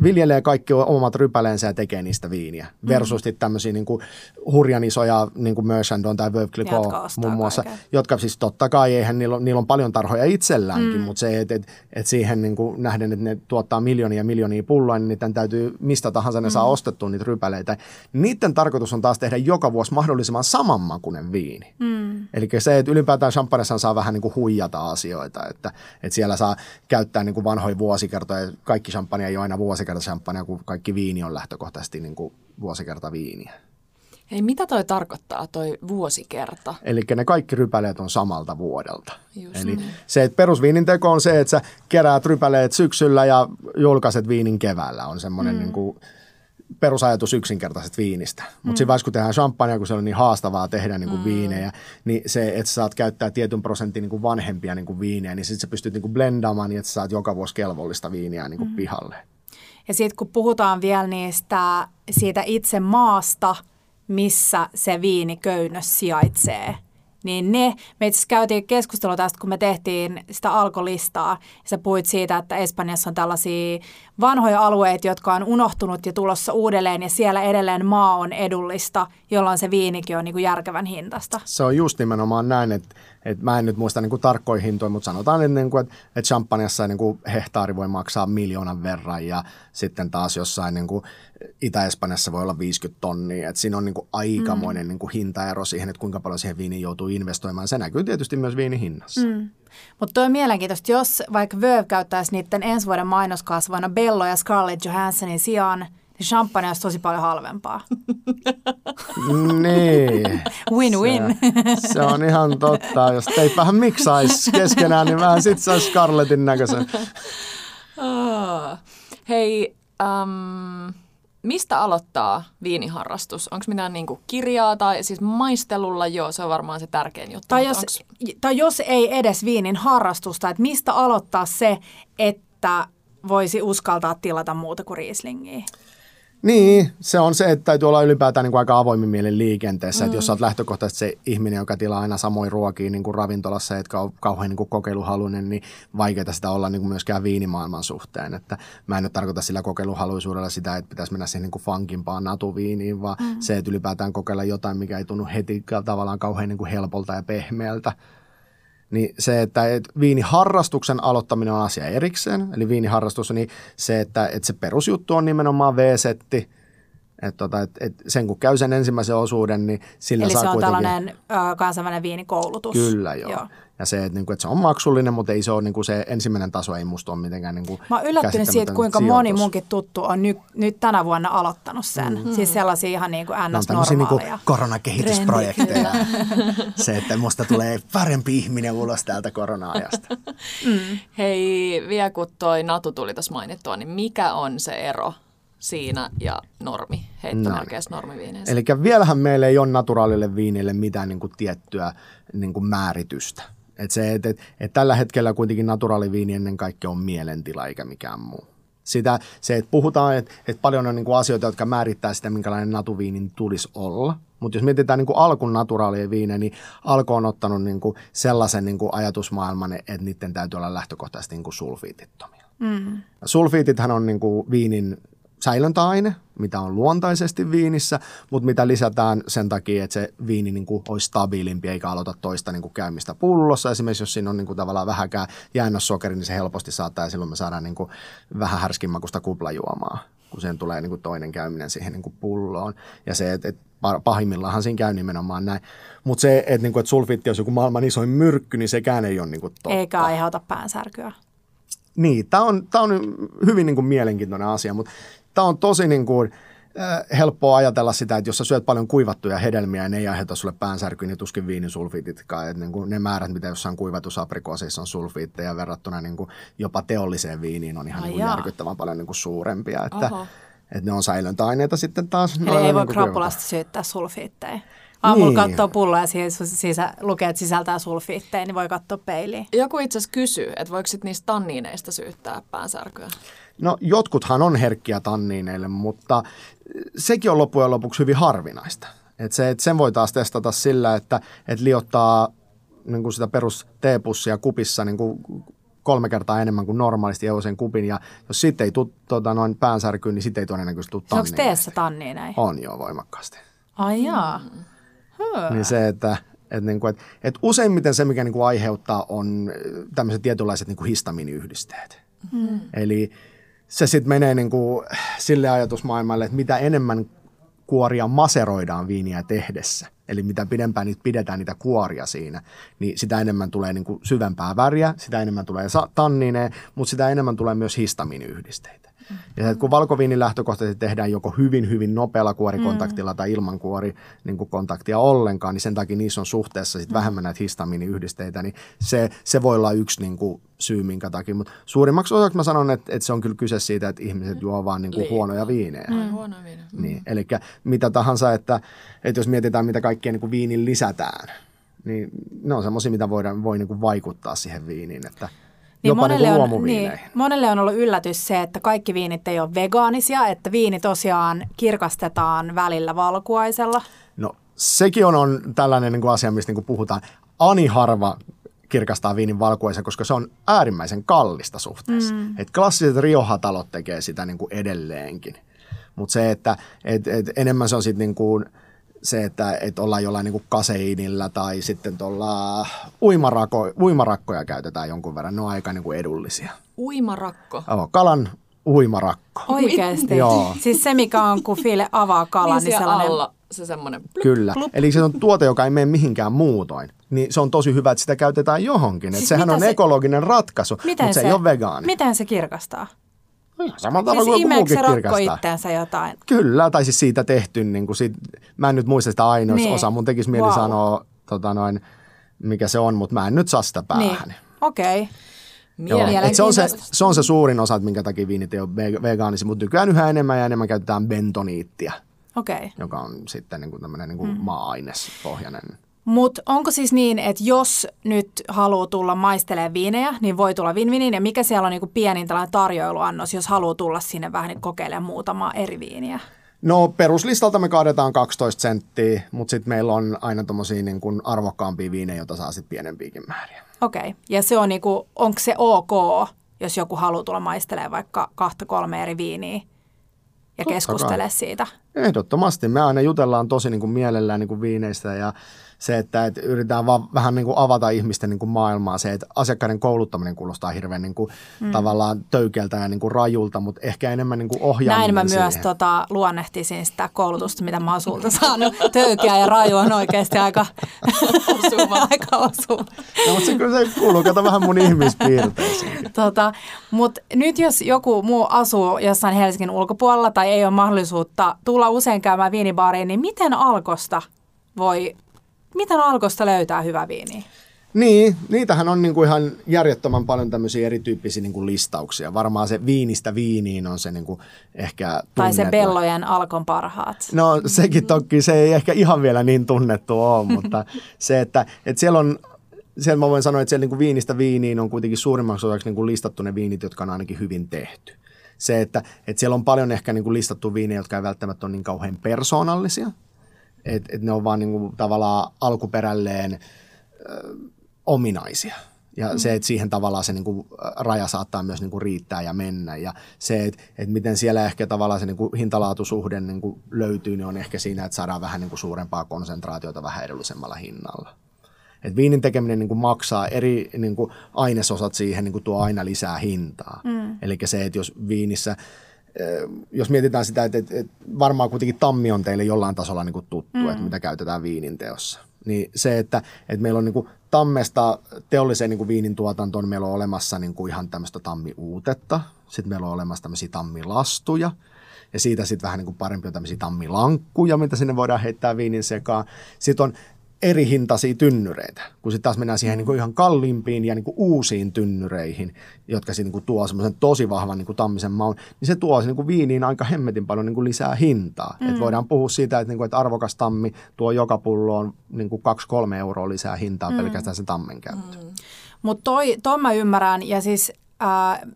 viljelee kaikki omat rypäleensä ja tekee niistä viiniä. Mm. Versus tämmöisiä niin kuin hurjan isoja, niin kuin Merchandon tai Veuve Clicquot muun muassa, kaiken. jotka siis totta kai, eihän niillä, niillä on paljon tarhoja itselläänkin, mm. mutta se, että et, et siihen niin kuin nähden, että ne tuottaa miljoonia ja miljoonia pulloa, niin niiden täytyy mistä tahansa ne mm. saa ostettua niitä rypäleitä. Niiden tarkoitus on taas tehdä joka vuosi mahdollisimman samanmakuinen viini. Mm. Eli se, että ylipäätään champagneissa saa vähän niin kuin huijata asioita, että, että siellä saa käyttää niin kuin vanhoja vuosikertoja. Kaikki champagne ei ole aina vuosikertoja vuosikertachampagne, kun kaikki viini on lähtökohtaisesti niin kuin vuosikerta viiniä. Hei, mitä toi tarkoittaa, toi vuosikerta? Eli ne kaikki rypäleet on samalta vuodelta. Just Eli niin. se, että perusviinin teko on se, että sä keräät rypäleet syksyllä ja julkaiset viinin keväällä. On semmoinen mm. niin kuin perusajatus yksinkertaiset viinistä. Mutta mm. siinä vaiheessa, kun tehdään champagnea, kun se on niin haastavaa tehdä niin kuin mm. viinejä, niin se, että sä saat käyttää tietyn prosentin niin kuin vanhempia niin kuin viinejä, niin sitten sä pystyt niin kuin blendaamaan niin, että sä saat joka vuosi kelvollista viiniä niin kuin mm. pihalle. Ja sitten kun puhutaan vielä niistä, siitä itse maasta, missä se viiniköynnös sijaitsee, niin ne, me itse käytiin keskustelua tästä, kun me tehtiin sitä alkolistaa, ja sä puhuit siitä, että Espanjassa on tällaisia vanhoja alueita, jotka on unohtunut ja tulossa uudelleen, ja siellä edelleen maa on edullista, jolloin se viinikin on niin kuin järkevän hintasta. Se on just nimenomaan näin, että et mä en nyt muista niin kuin tarkkoja hintoja, mutta sanotaan, että, niin kuin, että, että champagneassa niin kuin hehtaari voi maksaa miljoonan verran ja sitten taas jossain niin kuin Itä-Espanjassa voi olla 50 tonnia. Et siinä on niin kuin aikamoinen mm. niin kuin hintaero siihen, että kuinka paljon siihen viiniin joutuu investoimaan. Se näkyy tietysti myös viinin hinnassa. Mm. Mutta tuo on mielenkiintoista, jos vaikka Verve käyttäisi niiden ensi vuoden mainoskasvana Bello ja Scarlett Johanssonin sijaan – niin champagne olisi tosi paljon halvempaa. [LAUGHS] niin. Win-win. Se, se on ihan totta. Jos teit vähän miksaisi keskenään, niin vähän sit saisi Scarlettin näköisen. [LAUGHS] Oh. Hei, um, mistä aloittaa viiniharrastus? Onko mitään niinku kirjaa tai siis maistelulla? Joo, se on varmaan se tärkein juttu. Tai jos, onks... tai jos ei edes viinin harrastusta, että mistä aloittaa se, että voisi uskaltaa tilata muuta kuin Rieslingiä? Niin, se on se, että täytyy olla ylipäätään niin kuin aika avoimin mielen liikenteessä. Mm. Että jos sä oot lähtökohtaisesti se ihminen, joka tilaa aina samoin ruokia niin kuin ravintolassa, etkä ole kauhean niin kuin kokeiluhaluinen, niin vaikeaa sitä olla niin kuin myöskään viinimaailman suhteen. Että mä en nyt tarkoita sillä kokeiluhaluisuudella sitä, että pitäisi mennä siihen niin kuin funkimpaan natuviiniin, vaan mm. se, että ylipäätään kokeilla jotain, mikä ei tunnu heti tavallaan kauhean niin kuin helpolta ja pehmeältä niin se, että et viiniharrastuksen aloittaminen on asia erikseen, eli viiniharrastus, niin se, että, että se perusjuttu on nimenomaan V-setti, Et tota, et, et sen kun käy sen ensimmäisen osuuden, niin sillä Eli saa se on kuitenkin... tällainen ö, kansainvälinen viinikoulutus. Kyllä joo. joo. Ja se, että, niinku, että se on maksullinen, mutta ei se ole niinku, se ensimmäinen taso ei musta ole mitenkään niinku, Mä oon yllättynyt siitä, kuinka sijoitus. moni munkin tuttu on nyt, nyt tänä vuonna aloittanut sen. Mm-hmm. Siis sellaisia ihan niin kuin tämmöisiä niinku NS-normaaleja. koronakehitysprojekteja. [LAUGHS] se, että musta tulee parempi ihminen ulos täältä korona-ajasta. Hei, vielä kun toi Natu tuli tässä mainittua, niin mikä on se ero siinä ja normi, heittomerkeissä normiviineissä? Eli vielähän meillä ei ole naturaalille viinille mitään niin kuin tiettyä niin kuin määritystä. Et se, et, et, et tällä hetkellä kuitenkin naturaaliviini ennen kaikkea on mielentila eikä mikään muu. Sitä, se, että puhutaan, että, että paljon on niin kuin asioita, jotka määrittää sitä, minkälainen natuviinin tulisi olla. Mutta jos mietitään niin kuin alkun naturaalia viinejä, niin alko on ottanut niin kuin sellaisen niin kuin ajatusmaailman, että niiden täytyy olla lähtökohtaisesti niin kuin sulfiitittomia. Mm. Sulfiitithan on niin kuin viinin säilöntäaine, mitä on luontaisesti viinissä, mutta mitä lisätään sen takia, että se viini niin kuin olisi stabiilimpi eikä aloita toista niin kuin käymistä pullossa. Esimerkiksi jos siinä on niin kuin tavallaan vähäkään jäännössokeri, niin se helposti saattaa ja silloin me saadaan niin kuin vähän härskinmakusta kuplajuomaa, kun sen tulee niin kuin toinen käyminen siihen niin kuin pulloon. Ja se, että, että pahimmillaanhan siinä käy nimenomaan näin. Mutta se, että, niin kuin, että sulfiitti olisi joku maailman isoin myrkky, niin sekään ei ole niin kuin totta. Eikä aiheuta päänsärkyä. Niin, tämä on, tää on hyvin niin kuin mielenkiintoinen asia, mutta tämä on tosi niin kuin, äh, helppoa ajatella sitä, että jos sä syöt paljon kuivattuja hedelmiä ja ne ei aiheuta sulle päänsärkyä, niin tuskin viinisulfiititkaan. Että niin kuin ne määrät, mitä jossain kuivatussa aprikoosissa on sulfiitteja verrattuna niin kuin jopa teolliseen viiniin on ihan Ai niin kuin järkyttävän paljon niin kuin suurempia. Että, Oho. että ne on säilöntäaineita sitten taas. Eli ei voi niin kuin krappulasta syyttää sulfiitteja. Aamulla Niin. katsoo pulloa ja siis sisä, lukee, että sisältää sulfiitteja, niin voi katsoa peiliin. Joku itse asiassa kysyy, että voiko sit niistä tanniineista syyttää päänsärkyä? No jotkuthan on herkkiä tanniineille, mutta sekin on loppujen lopuksi hyvin harvinaista. Et se, et sen voi taas testata sillä, että et liottaa niin kuin sitä perus teepussia kupissa niin kuin kolme kertaa enemmän kuin normaalisti sen kupin. Ja jos siitä ei tule tota, noin päänsärkyyn, niin sitten ei todennäköisesti tule Onko tanniineista. teessä tanniineja? On jo voimakkaasti. Ai jaa. Niin se, että et niin kuin, et, et useimmiten se, mikä niin kuin aiheuttaa, on äh, tämmöiset tietynlaiset niin kuin histamiiniyhdisteet. Mm. Eli se sitten menee niin kuin sille ajatusmaailmalle, että mitä enemmän kuoria maseroidaan viiniä tehdessä, eli mitä pidempään niitä pidetään niitä kuoria siinä, niin sitä enemmän tulee niin kuin syvempää väriä, sitä enemmän tulee tannineja, mutta sitä enemmän tulee myös histamiiniyhdisteitä. Ja se, että kun valkoviini lähtökohtaisesti tehdään joko hyvin, hyvin nopealla kuorikontaktilla tai ilman kuori niin kuin kontaktia ollenkaan, niin sen takia niissä on suhteessa sit vähemmän näitä histamiiniyhdisteitä, niin se, se voi olla yksi niin kuin syy minkä takia. Mutta suurimmaksi osaksi mä sanon, että, että se on kyllä kyse siitä, että ihmiset juo vaan niin kuin Liikaa. huonoja viinejä. Mm. Huono viini. Niin, eli mitä tahansa, että, että jos mietitään, mitä kaikkea niin kuin viinin lisätään, niin ne on semmoisia, mitä voidaan, voi niin kuin vaikuttaa siihen viiniin, että Niin jopa niin kuin on, niin, monelle on ollut yllätys se, että kaikki viinit ei ole vegaanisia, että viini tosiaan kirkastetaan välillä valkuaisella. No sekin on, on tällainen niin kuin asia, mistä niin kuin puhutaan. Ani harva kirkastaa viinin valkuaisen, koska se on äärimmäisen kallista suhteessa. Mm. Et klassiset riohatalot tekee sitä niin kuin edelleenkin. Mutta se, että et, et enemmän se on sitten niin kuin se, että et ollaan jollain niin kuin kaseinilla tai sitten tuolla uimarako, uimarakkoja käytetään jonkun verran. Ne on aika niin kuin edullisia. Uimarakko. Oh, kalan uimarakko. Oikeasti. Joo. Siis se, mikä on, kun File avaa kalan, niin niin sellainen... alla se semmoinen plup, Kyllä. plup. Eli se on tuote, joka ei mene mihinkään muutoin. Niin se on tosi hyvä, että sitä käytetään johonkin. Siis Siis sehän on se- ekologinen ratkaisu, mutta se, ei ole vegaani. Miten se kirkastaa? No ihan samalla tavalla Siis kuin joku muukin rakko itteensä jotain? Kyllä, tai siis siitä tehty, niin kuin siitä, mä en nyt muista sitä aineosta Niin. osaa, mun tekisi mieli Wow. sanoa, tota noin, mikä se on, mutta mä en nyt saa sitä päähän. Niin. Okei. Okay. Joo, se, on se, se on se suurin osa, että minkä takia viinit ei ole ve- vegaanisia, mutta nykyään yhä enemmän ja enemmän käytetään bentoniittia. Okay. joka on sitten niin kuin tämmöinen niin kuin mm. maa-ainespohjainen. Mutta onko siis niin, että jos nyt haluaa tulla maistelemaan viinejä, niin voi tulla vinviniin. Ja mikä siellä on niinku pienin tällainen tarjoiluannos, jos haluaa tulla sinne vähän niin kokeilemaan muutamaa eri viiniä? No peruslistalta me kaadetaan 12 senttiä, mutta sitten meillä on aina tommosia niin kuin arvokkaampia viinejä, joita saa sitten pienempiäkin määriä. Okei. Okay. Ja se on niinku, onko se ok, jos joku haluaa tulla maistelemaan vaikka kahta kolme eri viiniä ja keskustele siitä? Ehdottomasti. Me aina jutellaan tosi niin kuin mielellään niin kuin viineistä ja, se, että, että yritetään vaan vähän niin kuin avata ihmisten niin kuin maailmaa. Se, että asiakkaiden kouluttaminen kuulostaa hirveän niin kuin, mm. tavallaan töykeltä ja niin kuin rajulta, mutta ehkä enemmän niin kuin ohjaaminen Näin mä siihen. myös tota, luonnehtisin sitä koulutusta, mitä mä oon sulta saanut. Töykeä ja raju on oikeasti aika [LAUGHS] osuva. [LAUGHS] aika osuva. No, mutta se kyllä se kuuluu, kato vähän mun ihmispiirteisiin. [LAUGHS] Tota, mutta nyt jos joku muu asuu jossain Helsingin ulkopuolella tai ei ole mahdollisuutta tulla usein käymään viinibaariin, niin miten alkosta voi, miten alkosta löytää hyvä viini? Niin, niitähän on niinku ihan järjettömän paljon tämmöisiä erityyppisiä niinku listauksia. Varmaan se viinistä viiniin on se niinku ehkä Tai se tunnettu. Bellojen alkon parhaat. No sekin toki, se ei ehkä ihan vielä niin tunnettu ole, [LAUGHS] mutta se, että, että siellä on siellä mä voin sanoa, että siellä niin kuin viinistä viiniin on kuitenkin suurimmaksi osaksi niin kuin listattu ne viinit, jotka on ainakin hyvin tehty. Se, että, että siellä on paljon ehkä niin kuin listattu viinejä, jotka ei välttämättä ole niin kauhean persoonallisia. Että et ne on vaan niin kuin tavallaan alkuperälleen ö, ominaisia. Ja mm. se, että siihen tavallaan se niin kuin raja saattaa myös niin kuin riittää ja mennä. Ja se, että, että miten siellä ehkä tavallaan se niin kuin hintalaatusuhde niin kuin löytyy, niin on ehkä siinä, että saadaan vähän niin kuin suurempaa konsentraatiota vähän edullisemmalla hinnalla. Et viinin tekeminen niin kuin maksaa eri niin kuin ainesosat siihen, niin kuin tuo aina lisää hintaa. Mm. Eli se, että jos viinissä, jos mietitään sitä, että, että, että varmaan kuitenkin tammi on teille jollain tasolla niin kuin tuttu, mm. että mitä käytetään viinin teossa. Niin se, että, että meillä on niin kuin tammesta teolliseen niin kuin viinin tuotantoon, niin meillä on olemassa niin kuin ihan tämmöistä tammiuutetta. Sitten meillä on olemassa tämmöisiä tammilastuja. Ja siitä sitten vähän niin kuin parempi on tämmöisiä tammilankkuja, mitä sinne voidaan heittää viinin sekaan. Sitten on eri hintaisia tynnyreitä, kun sitten taas mennään siihen niin kuin ihan kalliimpiin ja niin kuin uusiin tynnyreihin, jotka sitten niin kuin tuo semmoisen tosi vahvan niin kuin tammisen maun, niin se tuo niin kuin viiniin aika hemmetin paljon niin kuin lisää hintaa. Mm. Et voidaan puhua siitä, että, niin kuin, että arvokas tammi tuo joka pulloon niin kuin 2-3 euroa lisää hintaa mm. pelkästään se tammen käyttö. Mm. Mutta toi, toi mä ymmärrän, ja siis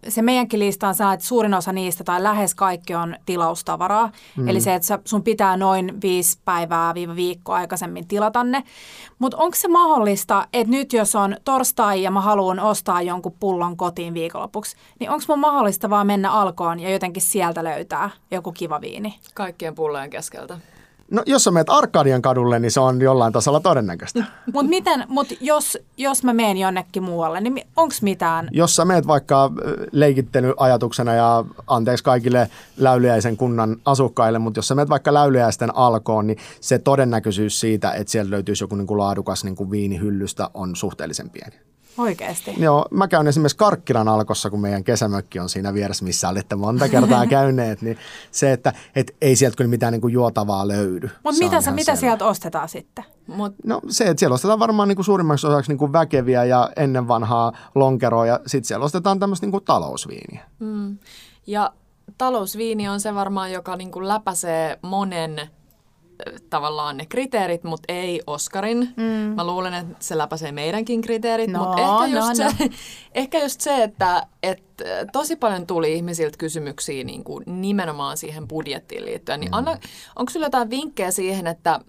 se meidänkin lista on sellainen, että suurin osa niistä tai lähes kaikki on tilaustavaraa. Mm. Eli se, että sun pitää noin viisi päivää viiva viikko aikaisemmin tilata ne. Mutta onko se mahdollista, että nyt jos on torstai ja mä haluan ostaa jonkun pullon kotiin viikonlopuksi, niin onko mun mahdollista vaan mennä alkoon ja jotenkin sieltä löytää joku kiva viini? Kaikkien pullojen keskeltä. No jos sä menet Arkadian kadulle, niin se on jollain tasolla todennäköistä. [LAUGHS] Mutta miten, mut jos, jos mä menen jonnekin muualle, niin onko mitään? Jos sä meet vaikka leikittelyajatuksenä ja anteeksi kaikille läyliäisen kunnan asukkaille, mutta jos sä menet vaikka läyliäisten alkoon, niin se todennäköisyys siitä, että siellä löytyisi joku niin kuin laadukas niin kuin viinihyllystä on suhteellisen pieni. Oikeasti? Joo, mä käyn esimerkiksi Karkkilan alkossa, kun meidän kesämökki on siinä vieressä, missä olette monta kertaa [LAUGHS] käyneet, niin se, että et ei sieltä kyllä mitään niin kuin juotavaa löydy. Mutta mitä, se, mitä sieltä ostetaan sitten? Mut. No se, että siellä ostetaan varmaan niin kuin suurimmaksi osaksi niin kuin väkeviä ja ennen vanhaa lonkeroa ja sitten siellä ostetaan tämmöistä niin kuin talousviiniä. Mm. Ja talousviini on se varmaan, joka niin kuin läpäisee monen tavallaan ne kriteerit, mutta ei Oskarin. Mm. Mä luulen, että se läpäisee meidänkin kriteerit, no, mutta ehkä, no, just no. Se, [LAUGHS] ehkä just se, että, että tosi paljon tuli ihmisiltä kysymyksiä niin kuin nimenomaan siihen budjettiin liittyen. Niin mm. anna, onko sulla jotain vinkkejä siihen, että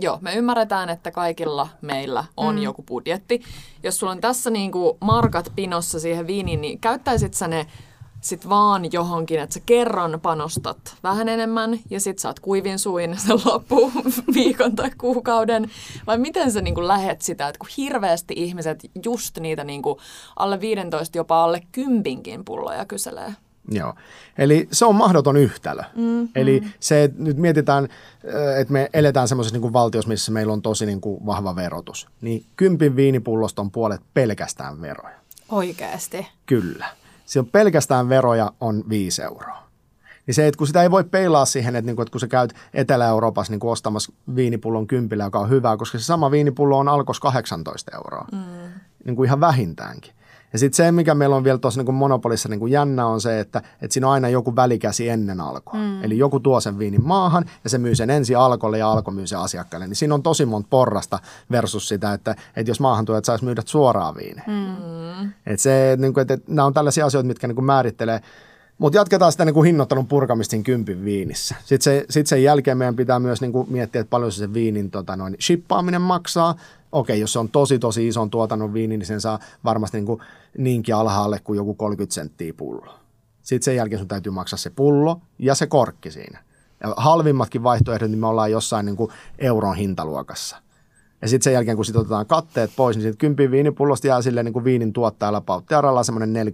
joo, me ymmärretään, että kaikilla meillä on mm. joku budjetti. Jos sulla on tässä niin kuin markat pinossa siihen viiniin, niin käyttäisit sä ne sit vaan johonkin, että sä kerran panostat vähän enemmän ja sit saat kuivin suin [LAUGHS] sen loppu viikon tai kuukauden. Vai miten sä niin lähet sitä, että kun hirveästi ihmiset just niitä niin alle 15, jopa alle kympinkin pulloja kyselee? Joo, eli se on mahdoton yhtälö. Mm-hmm. Eli se, että nyt mietitään, että me eletään semmoisessa niin valtiossa, missä meillä on tosi niin kuin vahva verotus, niin kympin viinipullosta on puolet pelkästään veroja. Oikeasti? Kyllä se on pelkästään veroja on 5 euroa. Niin se, että kun sitä ei voi peilaa siihen, että, niin kuin, että kun sä käyt Etelä-Euroopassa niin kuin ostamassa viinipullon kympillä, joka on hyvää, koska se sama viinipullo on alkos 18 euroa. Mm. Niin kuin ihan vähintäänkin. Ja sitten se, mikä meillä on vielä tuossa niin monopolissa niin kuin jännä, on se, että, että siinä on aina joku välikäsi ennen alkoa. Mm. Eli joku tuo sen viinin maahan ja se myy sen ensi alkolle ja alko myy sen asiakkaille. Niin siinä on tosi monta porrasta versus sitä, että, että jos maahan tuo, että saisi myydä suoraan viini. Mm. Että se, niin kuin, että, että nämä on tällaisia asioita, mitkä niin kuin määrittelee mutta jatketaan sitä niin kuin hinnoittelun purkamista siinä kympin viinissä. Sitten, se, sit sen jälkeen meidän pitää myös niin kuin miettiä, että paljon se, viinin tota noin, shippaaminen maksaa. Okei, jos se on tosi tosi ison tuotannon viini, niin sen saa varmasti niin kuin niinkin alhaalle kuin joku 30 senttiä pullo. Sitten sen jälkeen sun täytyy maksaa se pullo ja se korkki siinä. Ja halvimmatkin vaihtoehdot, niin me ollaan jossain niin kuin euron hintaluokassa. Ja sitten sen jälkeen, kun sit otetaan katteet pois, niin siitä kympin viinipullosta jää silleen niin kuin viinin tuottajalla pauttiaralla semmoinen 40-50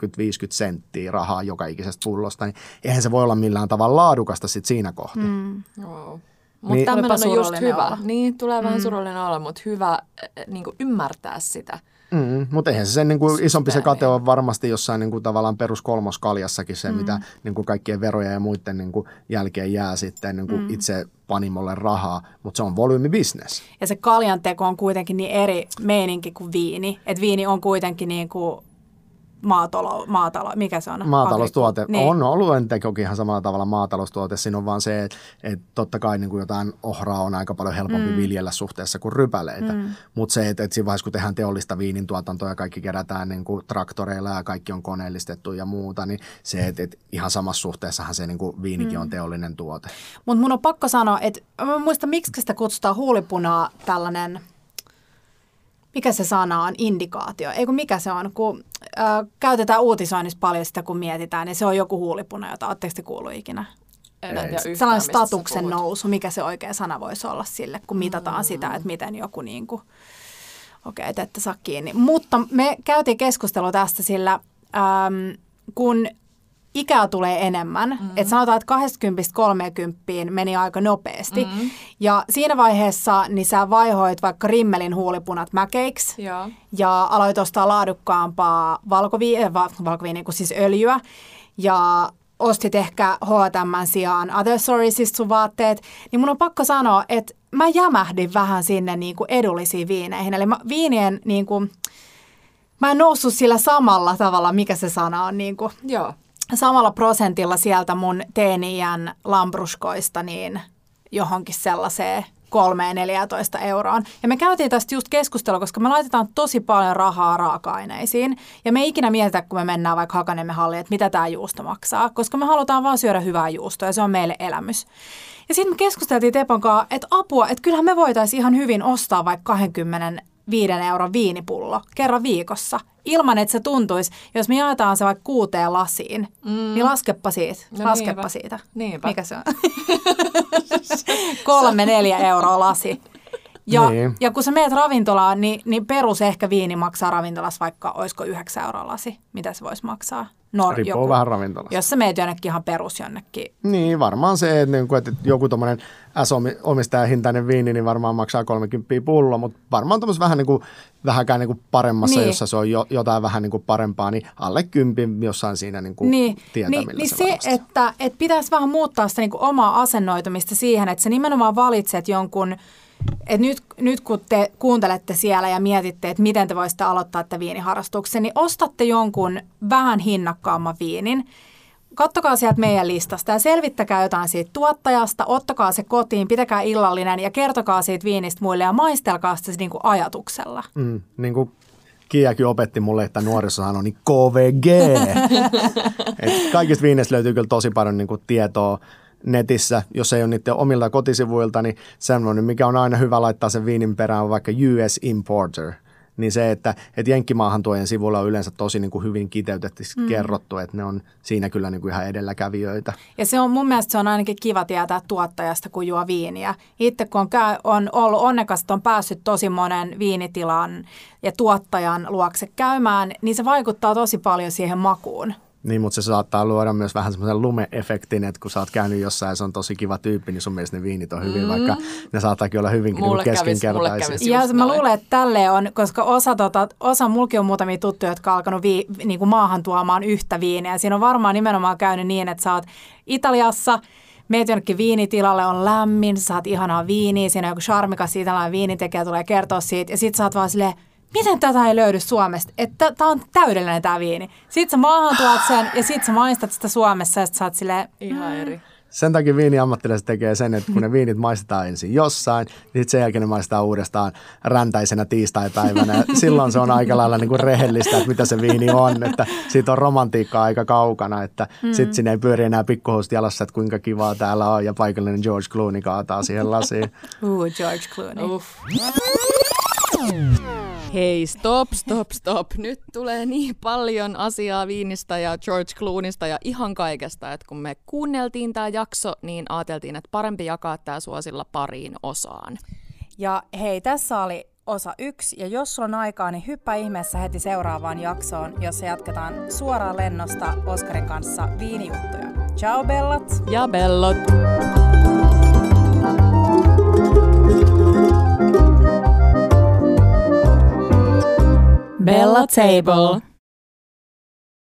senttiä rahaa joka ikisestä pullosta. Niin eihän se voi olla millään tavalla laadukasta sit siinä kohtaa. Mm. Wow. Mutta niin, tämmöinen on just hyvä. Olla. Niin, tulee mm. vähän surullinen olla, mutta hyvä niin ymmärtää sitä. Mm, mutta eihän se sen niin kuin isompi se kate on varmasti jossain niin kuin tavallaan peruskolmoskaljassakin se, mm. mitä niin kuin kaikkien veroja ja muiden niin kuin jälkeen jää sitten niin kuin mm. itse panimolle rahaa, mutta se on volyymibisnes. Ja se kaljan teko on kuitenkin niin eri meininki kuin viini, että viini on kuitenkin niin kuin maatalo, maatalo, mikä se on? Maataloustuote. Niin. On ollut entekokin ihan samalla tavalla maataloustuote. Siinä on vaan se, että, että totta kai niin kuin jotain ohraa on aika paljon helpompi mm. viljellä suhteessa kuin rypäleitä. Mm. Mutta se, että, että siinä vaiheessa, kun tehdään teollista viinin tuotantoa ja kaikki kerätään niin kuin traktoreilla ja kaikki on koneellistettu ja muuta, niin se, että, että ihan samassa suhteessahan se niin kuin viinikin mm. on teollinen tuote. Mutta mun on pakko sanoa, että mä muistan, miksi sitä kutsutaan huulipunaa tällainen – mikä se sana on, indikaatio, ei kun mikä se on, kun ö, käytetään uutisoinnissa paljon sitä, kun mietitään, niin se on joku huulipuna, jota oletteko te kuullut ikinä? Sellainen statuksen nousu, mikä se oikea sana voisi olla sille, kun mitataan mm. sitä, että miten joku niin kuin, okei, okay, että saa kiinni. Mutta me käytiin keskustelua tästä sillä, äm, kun ikää tulee enemmän. Mm-hmm. Että sanotaan, että 20-30 meni aika nopeasti. Mm-hmm. Ja siinä vaiheessa niin sä vaihoit vaikka rimmelin huulipunat mäkeiksi. Ja, ja aloit ostaa laadukkaampaa valkoviiniä, äh, valkoviiniä kuin siis öljyä. Ja ostit ehkä H&M sijaan Other Storiesista sun vaatteet, niin mun on pakko sanoa, että mä jämähdin vähän sinne niin kuin edullisiin viineihin. Eli mä, viinien niin kuin, mä en noussut sillä samalla tavalla, mikä se sana on. Niin kuin, Joo samalla prosentilla sieltä mun teeniän lampruskoista niin johonkin sellaiseen 3-14 euroon. Ja me käytiin tästä just keskustelua, koska me laitetaan tosi paljon rahaa raaka-aineisiin. Ja me ei ikinä mietitä, kun me mennään vaikka Hakaniemen halliin, että mitä tämä juusto maksaa. Koska me halutaan vaan syödä hyvää juustoa ja se on meille elämys. Ja sitten me keskusteltiin Tepon kanssa, että apua, että kyllähän me voitaisiin ihan hyvin ostaa vaikka 20 viiden euron viinipullo kerran viikossa ilman, että se tuntuisi, jos me jaetaan se vaikka kuuteen lasiin, mm. niin laskepa siitä. No laskepa niinpä. siitä. Niinpä. Mikä se on? [LAUGHS] Kolme, neljä euroa lasi. Ja, niin. ja kun sä meet ravintolaan, niin, niin perus ehkä viini maksaa ravintolassa vaikka, olisiko 9 euroa lasi, mitä se voisi maksaa? No, Riippuu joku, vähän ravintolasta. Jos sä meet jonnekin ihan perus jonnekin. Niin, varmaan se, että, niinku, että joku tuommoinen S-omistajahintainen viini, niin varmaan maksaa 30 pullo, mutta varmaan tuommoisessa vähän niin kuin, vähänkään niin kuin paremmassa, niin. jossa se on jo, jotain vähän niin kuin parempaa, niin alle kympin jossain siinä niin kuin niin. tietää, niin, niin se, se että, että pitäisi vähän muuttaa sitä niin kuin omaa asennoitumista siihen, että sä nimenomaan valitset jonkun – et nyt, nyt kun te kuuntelette siellä ja mietitte, että miten te voisitte aloittaa tätä viiniharrastuksen, niin ostatte jonkun vähän hinnakkaamman viinin. Kattokaa sieltä meidän listasta ja selvittäkää jotain siitä tuottajasta, ottakaa se kotiin, pitäkää illallinen ja kertokaa siitä viinistä muille ja maistelkaa sitä niin kuin ajatuksella. Mm, niin kuin Kiakin opetti mulle, että nuorisohan on niin KVG. [LAUGHS] Et kaikista viineistä löytyy kyllä tosi paljon niin kuin tietoa netissä, jos ei ole niiden omilta kotisivuilta, niin semmoinen, mikä on aina hyvä laittaa sen viinin perään, on vaikka US Importer. Niin se, että, että Jenkkimaahantuojen sivuilla on yleensä tosi niin kuin hyvin kiteytetysti mm. kerrottu, että ne on siinä kyllä niin kuin ihan edelläkävijöitä. Ja se on mun mielestä se on ainakin kiva tietää tuottajasta, kun juo viiniä. Itse kun on, käy, on ollut onnekas, että on päässyt tosi monen viinitilan ja tuottajan luokse käymään, niin se vaikuttaa tosi paljon siihen makuun. Niin, mutta se saattaa luoda myös vähän semmoisen lume-efektin, että kun sä oot käynyt jossain ja se on tosi kiva tyyppi, niin sun mielestä ne viinit on hyvin, mm. vaikka ne saattaakin olla hyvinkin mulle niin keskinkertaisia. Ja mä luulen, että tälle on, koska osa, tota, osa mulki on muutamia tuttuja, jotka on alkanut vii, niin kuin maahan tuomaan yhtä viiniä. Siinä on varmaan nimenomaan käynyt niin, että sä oot Italiassa, meet jonnekin viinitilalle, on lämmin, sä saat ihanaa viiniä, siinä on joku charmikas italialainen viinitekijä tulee kertoa siitä, ja sit sä oot vaan silleen, miten tätä ei löydy Suomesta? Että tämä on täydellinen tämä viini. Sitten sä maahan tuot sen ja sitten sä maistat sitä Suomessa ja sitten sä oot silleen, Ihan mm. eri. Sen takia viiniammattilaiset tekee sen, että kun ne viinit maistetaan ensin jossain, niin sen jälkeen ne maistetaan uudestaan räntäisenä tiistaipäivänä. Ja silloin se on aika lailla niin kuin rehellistä, että mitä se viini on. Että siitä on romantiikkaa aika kaukana, että mm. sitten sinne ei pyöri enää pikkuhousut jalassa, että kuinka kivaa täällä on. Ja paikallinen George Clooney kaataa siihen lasiin. Uh, George Clooney. Uff. Hei, stop, stop, stop. Nyt tulee niin paljon asiaa Viinistä ja George Clooneysta ja ihan kaikesta, että kun me kuunneltiin tämä jakso, niin ajateltiin, että parempi jakaa tämä suosilla pariin osaan. Ja hei, tässä oli osa yksi. Ja jos sulla on aikaa, niin hyppää ihmeessä heti seuraavaan jaksoon, jossa jatketaan suoraan lennosta Oskarin kanssa viinijuttuja. Ciao bellat! Ja bellot! Bella Table.